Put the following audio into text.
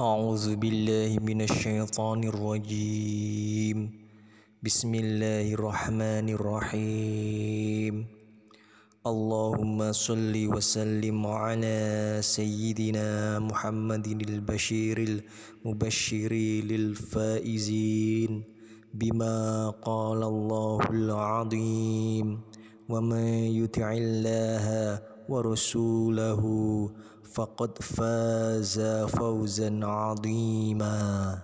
أعوذ بالله من الشيطان الرجيم. بسم الله الرحمن الرحيم. اللهم صل وسلم على سيدنا محمد البشير المبشر للفائزين بما قال الله العظيم. ومن يطع الله ورسوله فقد فاز فوزا عظيما.